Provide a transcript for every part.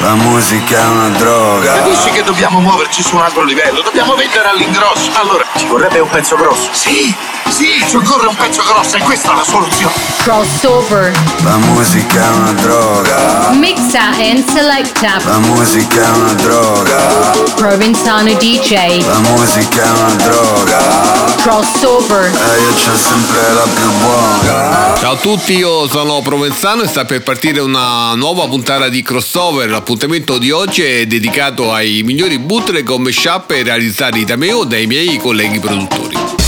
La musica è una droga. Capisci che dobbiamo muoverci su un altro livello? Dobbiamo vendere all'ingrosso. Allora, ci vorrebbe un pezzo grosso. Sì, sì, ci occorre un pezzo grosso e questa è la soluzione. Crossover. La musica è una droga. Mixa and selecta. La musica è una droga. Provenzano DJ. La musica è una droga. Crossover. E io c'ho sempre la più buona. Ciao a tutti, io sono Provenzano e sta per partire una nuova puntata di crossover. L'appuntamento di oggi è dedicato ai migliori bootleg o mashup realizzati da me o dai miei colleghi produttori.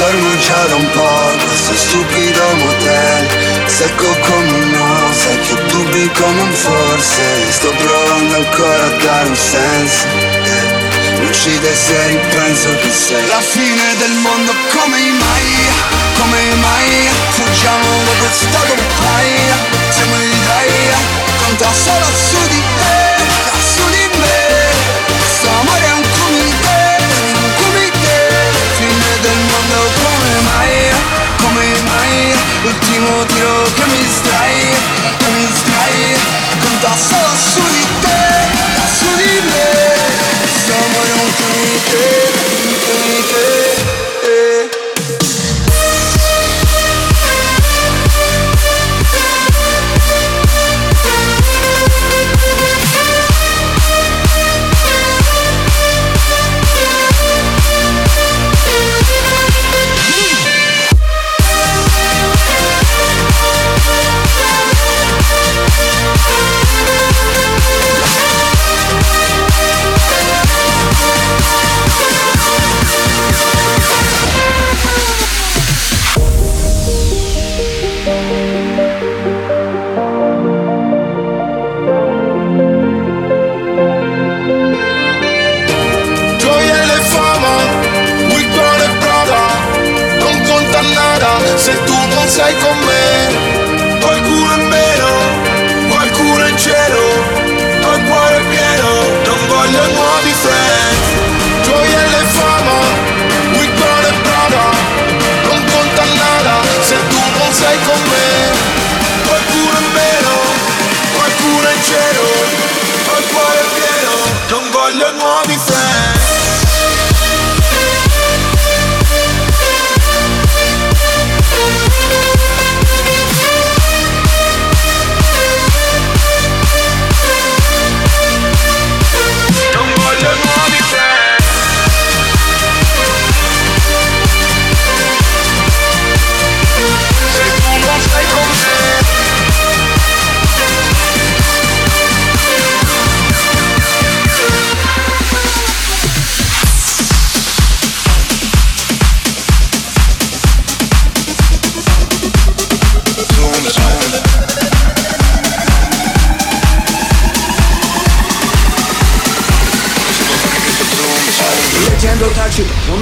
Dormo già un po' questo stupido motel. Secco come un no, ho dubbi come un forse. Sto provando ancora a dare un senso. Eh. Mi uccide se ripenso che sei. La fine del mondo come mai, come mai Fuggiamo da questo compagno Siamo gli dai, conta solo su di te,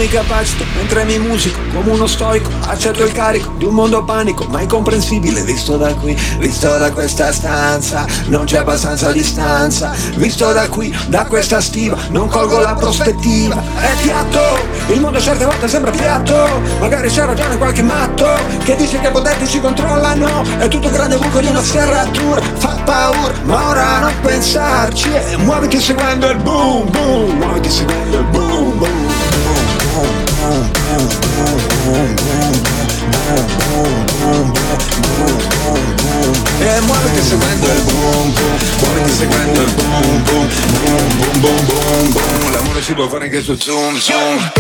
capacito Mentre mi musico, come uno stoico Accetto il carico di un mondo panico Ma incomprensibile, visto da qui Visto da questa stanza Non c'è abbastanza distanza. Visto da qui, da questa stiva Non colgo la prospettiva. È piatto, il mondo certe volte sembra piatto. Magari c'è ragione qualche matto Che dice che i potenti ci controllano. È tutto grande buco di una serratura Fa paura, ma ora non pensarci. Muoviti seguendo il boom boom Muoviti seguendo il boom boom E muoviti seguendo il boom boom Muoviti seguendo il boom boom Boom boom boom boom boom. L'amore si può fare anche su zoom Zoom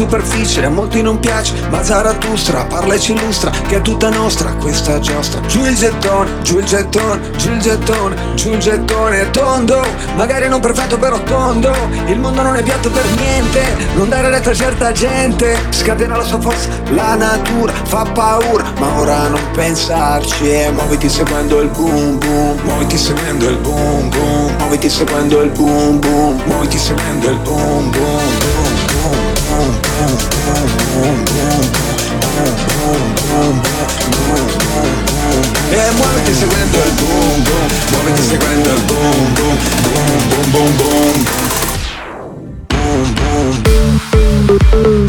superficie a molti non piace Ma Zarathustra parla e ci illustra che è tutta nostra questa giostra. Giù il gettone, giù il gettone, giù il gettone, giù il gettone Tondo, magari non perfetto però tondo. Il mondo non è piatto per niente Non dare retta a certa gente. Scatena la sua forza, la natura fa paura. Ma ora non pensarci e muoviti seguendo il boom boom. Muoviti seguendo il boom boom. Muoviti seguendo il boom boom. Muoviti seguendo il boom boom boom e muoviti seguendo il boom boom, muoviti seguendo il boom boom, boom boom boom boom.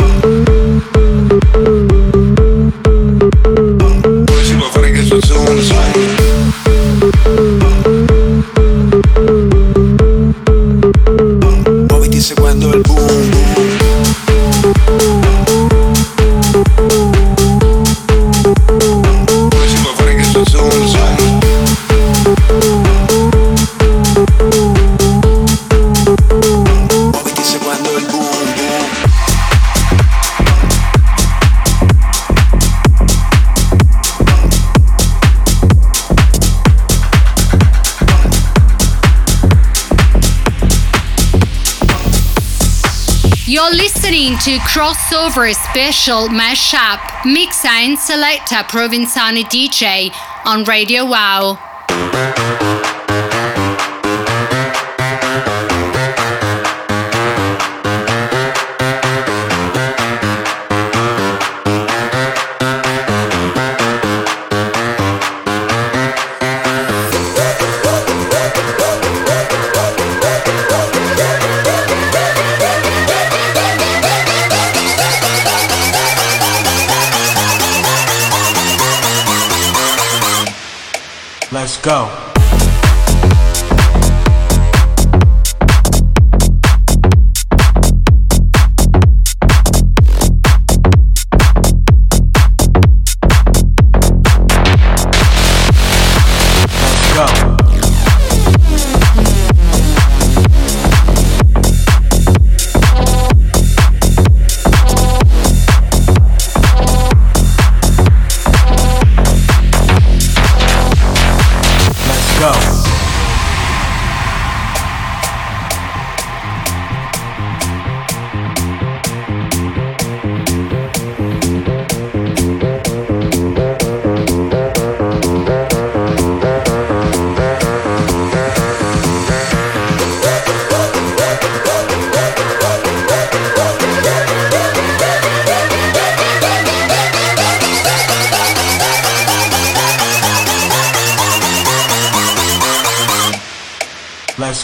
Listening to Crossover Special Mashup Mix and Selecta Provenzano DJ on Radio Wow.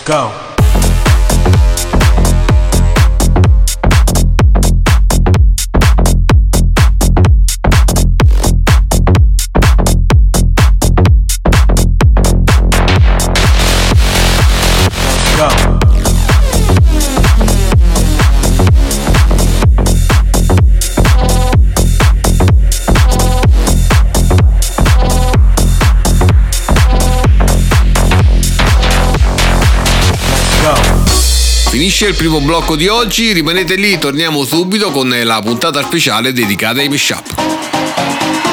Go. Finisce il primo blocco di oggi, rimanete lì, torniamo subito con la puntata speciale dedicata ai mashup.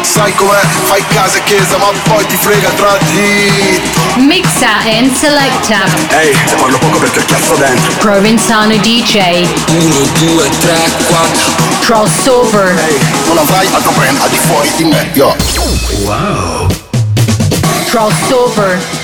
Sai com'è, fai casa e chiesa ma poi ti frega tra di Mixa and selecta. Ehi, hey, se parlo poco perché cazzo dentro. Provenzano DJ 1, 2, 3, 4 Crossover. Ehi, hey, non avrai altro brand al di fuori di me, yo Wow. Crossover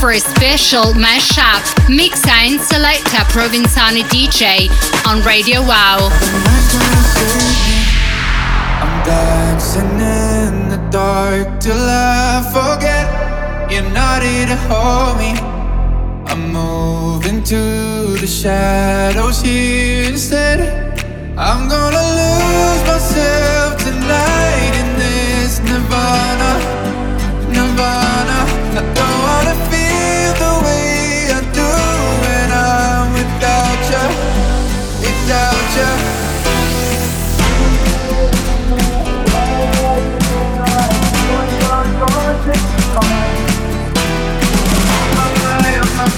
for a special mashup mix and selector Provinzani DJ on Radio Wow. I'm dancing in the dark till I forget you're not here to hold me. I'm moving to the shadows here instead. I'm gonna lose myself tonight in this nirvana.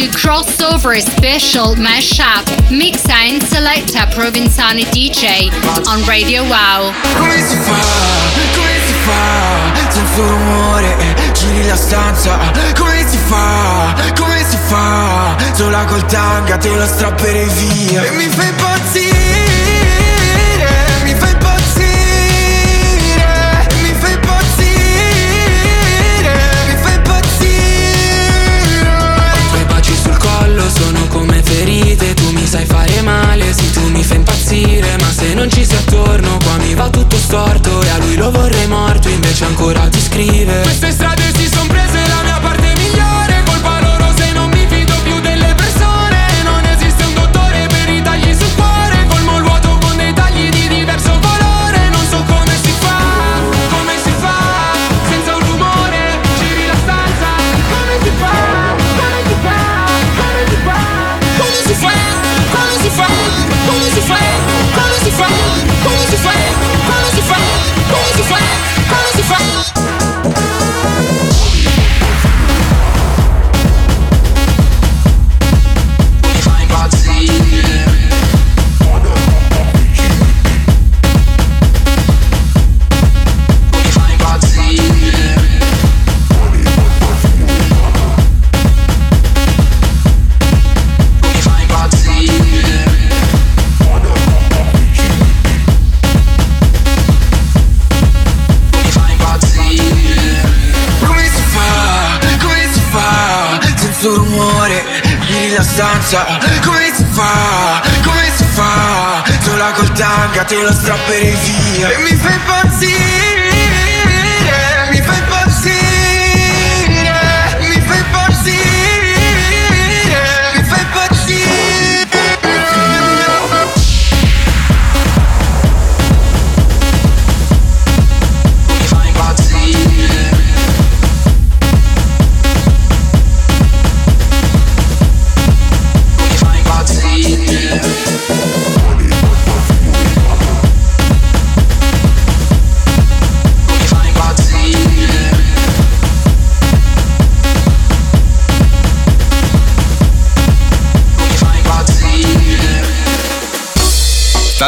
to Crossover Special Mashup Mixa and Selecta Provenzano DJ on Radio Wow. Come si fa? Come si fa? Senza rumore, giri la stanza Come si fa? Come si fa? Sola col tanga te lo strapperei via E mi fai impazzire sono come ferite Tu mi sai fare male, sì tu mi fai impazzire Ma se non ci sei attorno qua mi va tutto storto E a lui lo vorrei morto invece ancora ti scrive. Queste strade si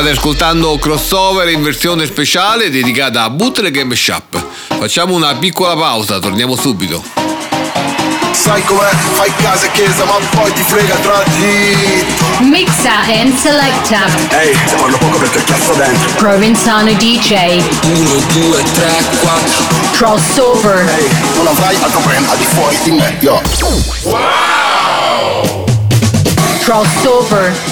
State ascoltando Crossover in versione speciale dedicata a bootleg e mashup. Facciamo una piccola pausa, torniamo subito. Sai com'è? Fai casa e chiesa ma poi ti frega tra dito Mixa and Selecta. Ehi, se parlo poco perché cazzo dentro. Provenzano DJ 1, 2, 3, 4 Crossover. Ehi, non avrai altro brand al di fuori di me, yo Crossover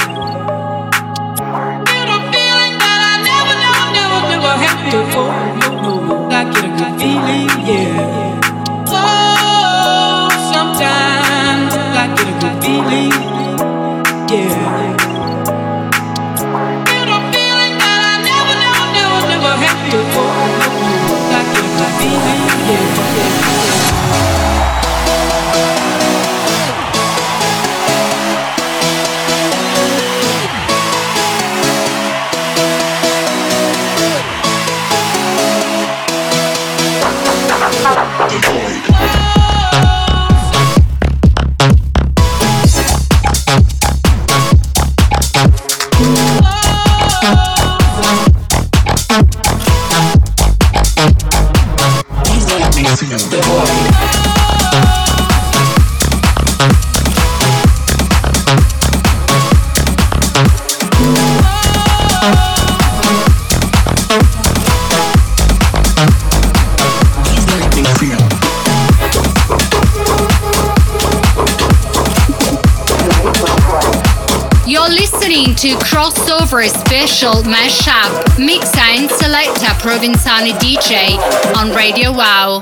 Crossover Special Mashup. Mix and Selecta Provenzano DJ on Radio Wow.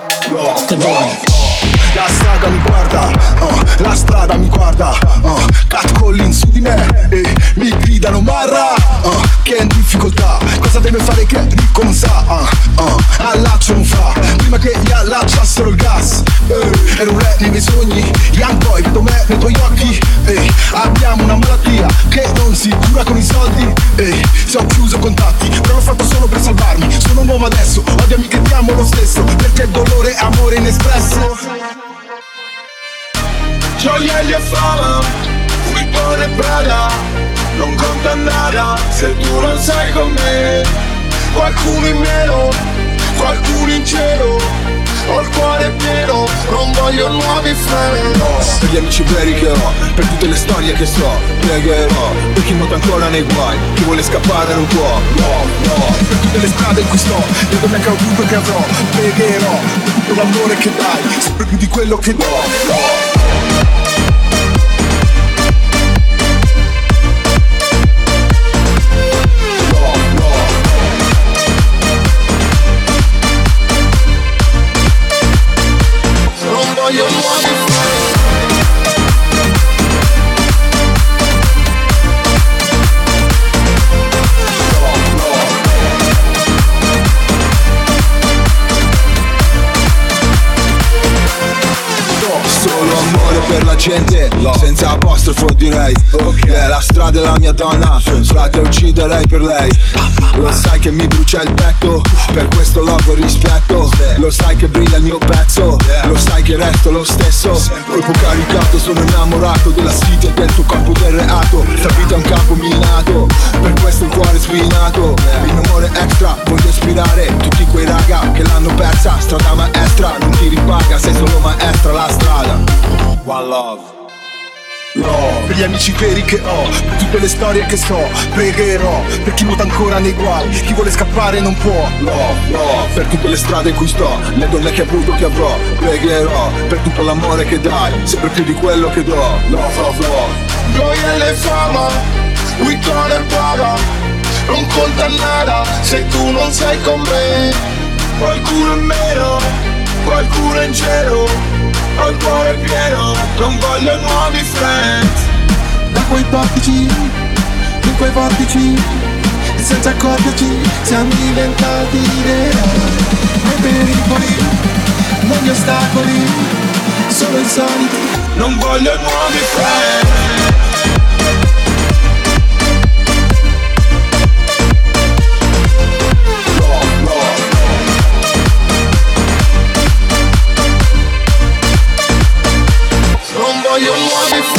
La strada mi guarda, uh, la strada mi guarda uh, Cat Collins su di me e mi gridano marra! Uh, Che è in difficoltà, cosa deve fare che ricco non sa uh, uh, Allaccio non fa, prima che gli allacciassero il gas. Eh, Ero un re nei miei sogni, young boy, vedo me nei tuoi occhi. Eh, Abbiamo una malattia che non si cura con i soldi eh, Se ho chiuso contatti, però l'ho fatto solo per salvarmi. Sono nuovo adesso, odiami che ti amo lo stesso Perché dolore è amore inespresso. Gioielli e fama, Vuitton e Prada Non conta nada se tu non sei con me. Qualcuno in meno, qualcuno in cielo Ho il cuore pieno, non voglio nuovi freni. Per gli amici veri che ho, per tutte le storie che so Pregherò, per chi nuota ancora nei guai Chi vuole scappare non può, no, no Per tutte le strade in cui sto, le donne che ho avuto e che avrò Pregherò, per tutto l'amore che dai Sempre più di quello che do, no la gente Senza apostrofo direi. Che è la strada della mia donna Frate ucciderei per lei Lo sai che mi brucia il petto Per questo logo rispetto. Lo sai che brilla il mio pezzo Lo sai che resto lo stesso. Colpo caricato sono innamorato Della city e del tuo corpo del reato. La vita un campo minato Per questo il cuore sfinato. Il amore extra Voglio ispirare tutti quei raga Che l'hanno persa. Strada maestra Non ti ripaga Sei solo maestra la strada. One love No, per gli amici veri che ho, per tutte le storie che so, pregherò, per chi nuota ancora nei guai, chi vuole scappare non può, no, no, per tutte le strade in cui sto, le donne che avuto che avrò, pregherò, per tutto l'amore che dai, sempre più di quello che do, love, love, love. Gioia e fama, Vuitton e Prada, non conta nada se tu non sei con me, qualcuno in meno, qualcuno in cielo, ho il cuore pieno, non voglio nuovi friends. Da quei portici, in quei vortici Senza accorgerci, siamo diventati eroi Nei pericoli, negli ostacoli Sono insoliti, non voglio nuovi friends Non voglio nuovi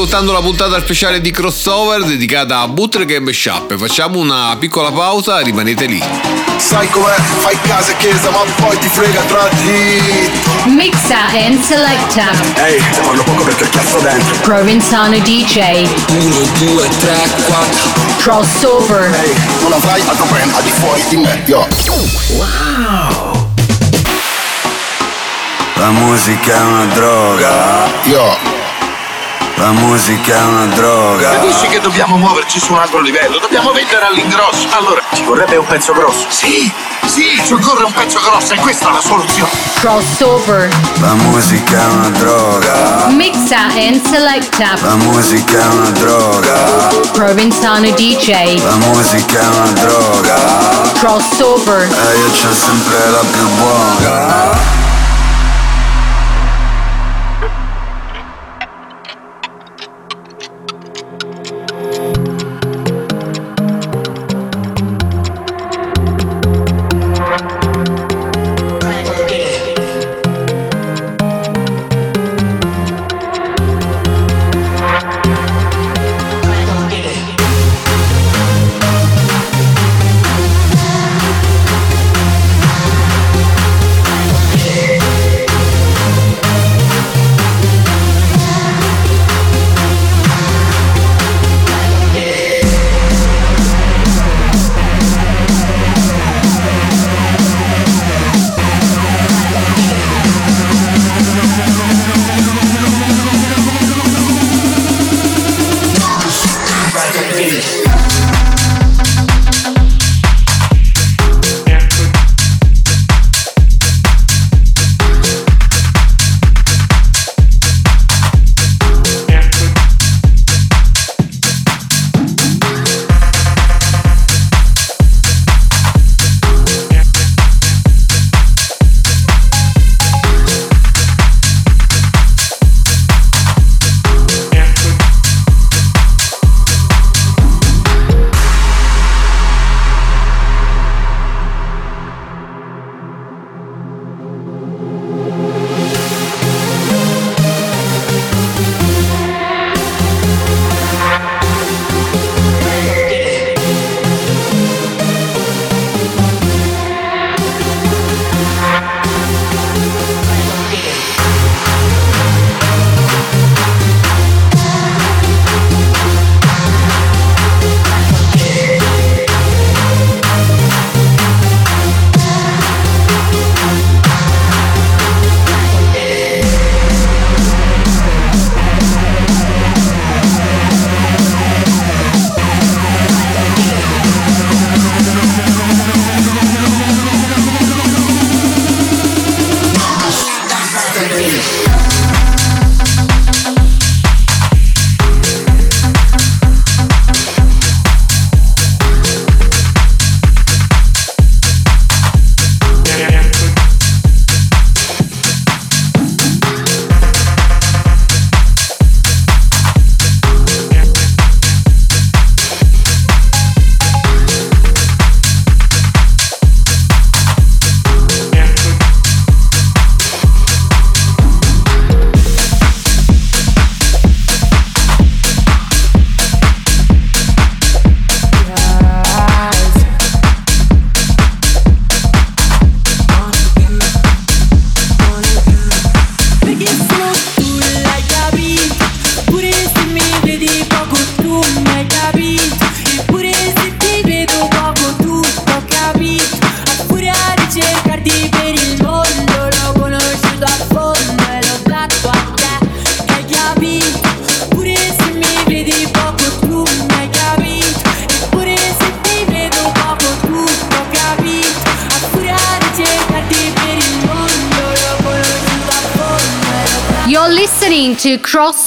ascoltando la puntata speciale di crossover dedicata a Bootleg e Meshup. Facciamo una piccola pausa, rimanete lì. Sai com'è? Fai casa e chiesa, ma poi ti frega tra di. Mixa and selecta. Ehi, se parlo poco perché cazzo dentro. Provenzano DJ. 1, 2, 3, 4. Crossover. Ehi, non avrai altro brand al di fuori di me, yo. La musica è una droga, Yo. La musica è una droga. Capisci che dobbiamo muoverci su un altro livello? Dobbiamo vendere all'ingrosso. Allora, ci vorrebbe un pezzo grosso. Sì, sì, ci occorre un pezzo grosso e questa è la soluzione. Crossover. La musica è una droga, Mixa and selecta. la musica è una droga, Provenzano DJ. la musica è una droga. Crossover. E io c'ho sempre la più buona.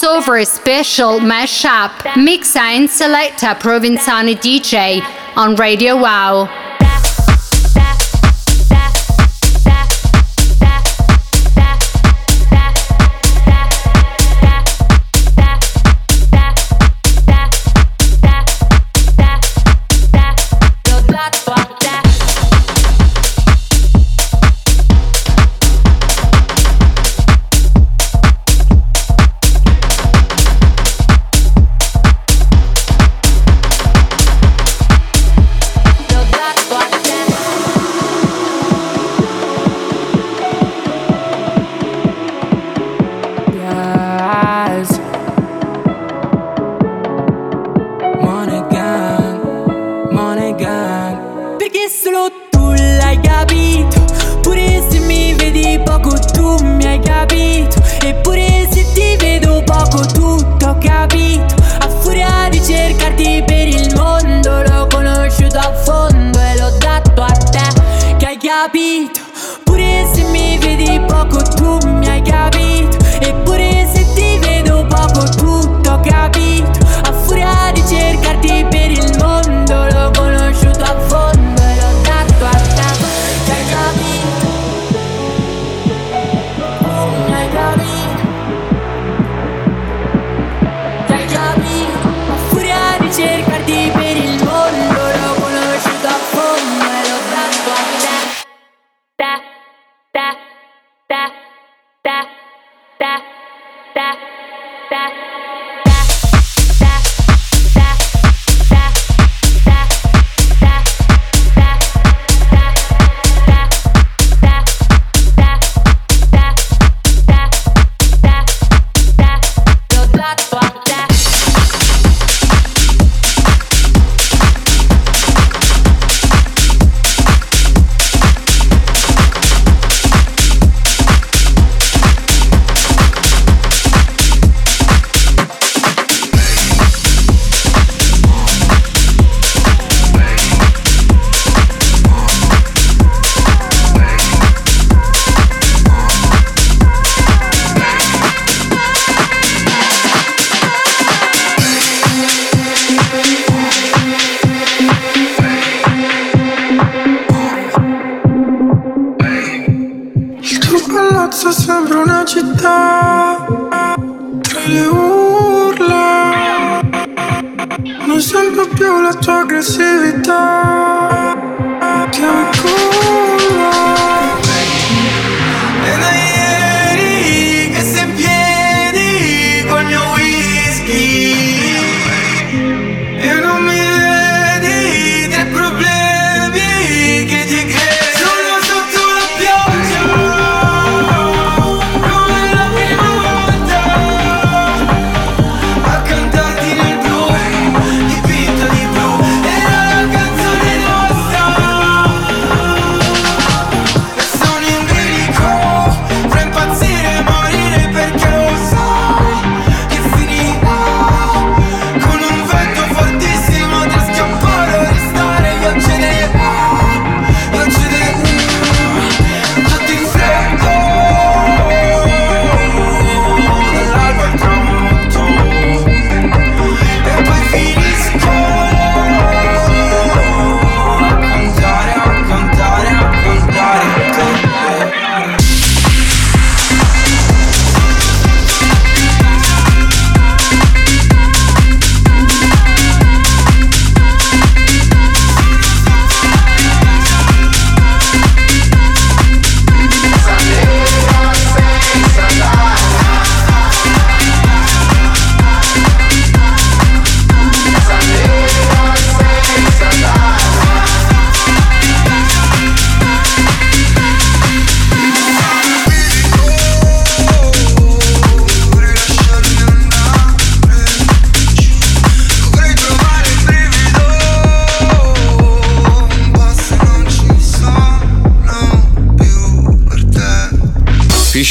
To Crossover Special Mashup Mixa and Selecta Provenzano DJ on Radio Wow.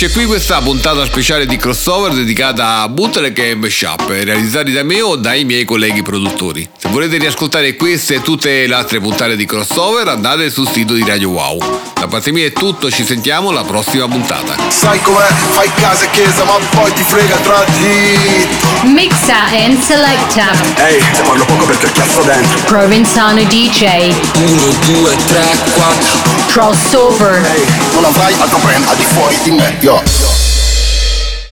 finisce qui questa puntata speciale di crossover dedicata a bootleg e mashup realizzati da me o dai miei colleghi produttori. Se volete riascoltare queste e tutte le altre puntate di crossover andate sul sito di Radio Wow. Da parte mia è tutto, ci sentiamo alla prossima puntata. Sai com'è? Fai casa e chiesa ma poi ti frega tra di... Mixa and selecta. Ehi, hey, se parlo poco perché ho chiasso dentro. Provinzano DJ. 1, 2, 3, 4 crossover. Ehi, hey, non avrai altro brand di fuori di me, yo.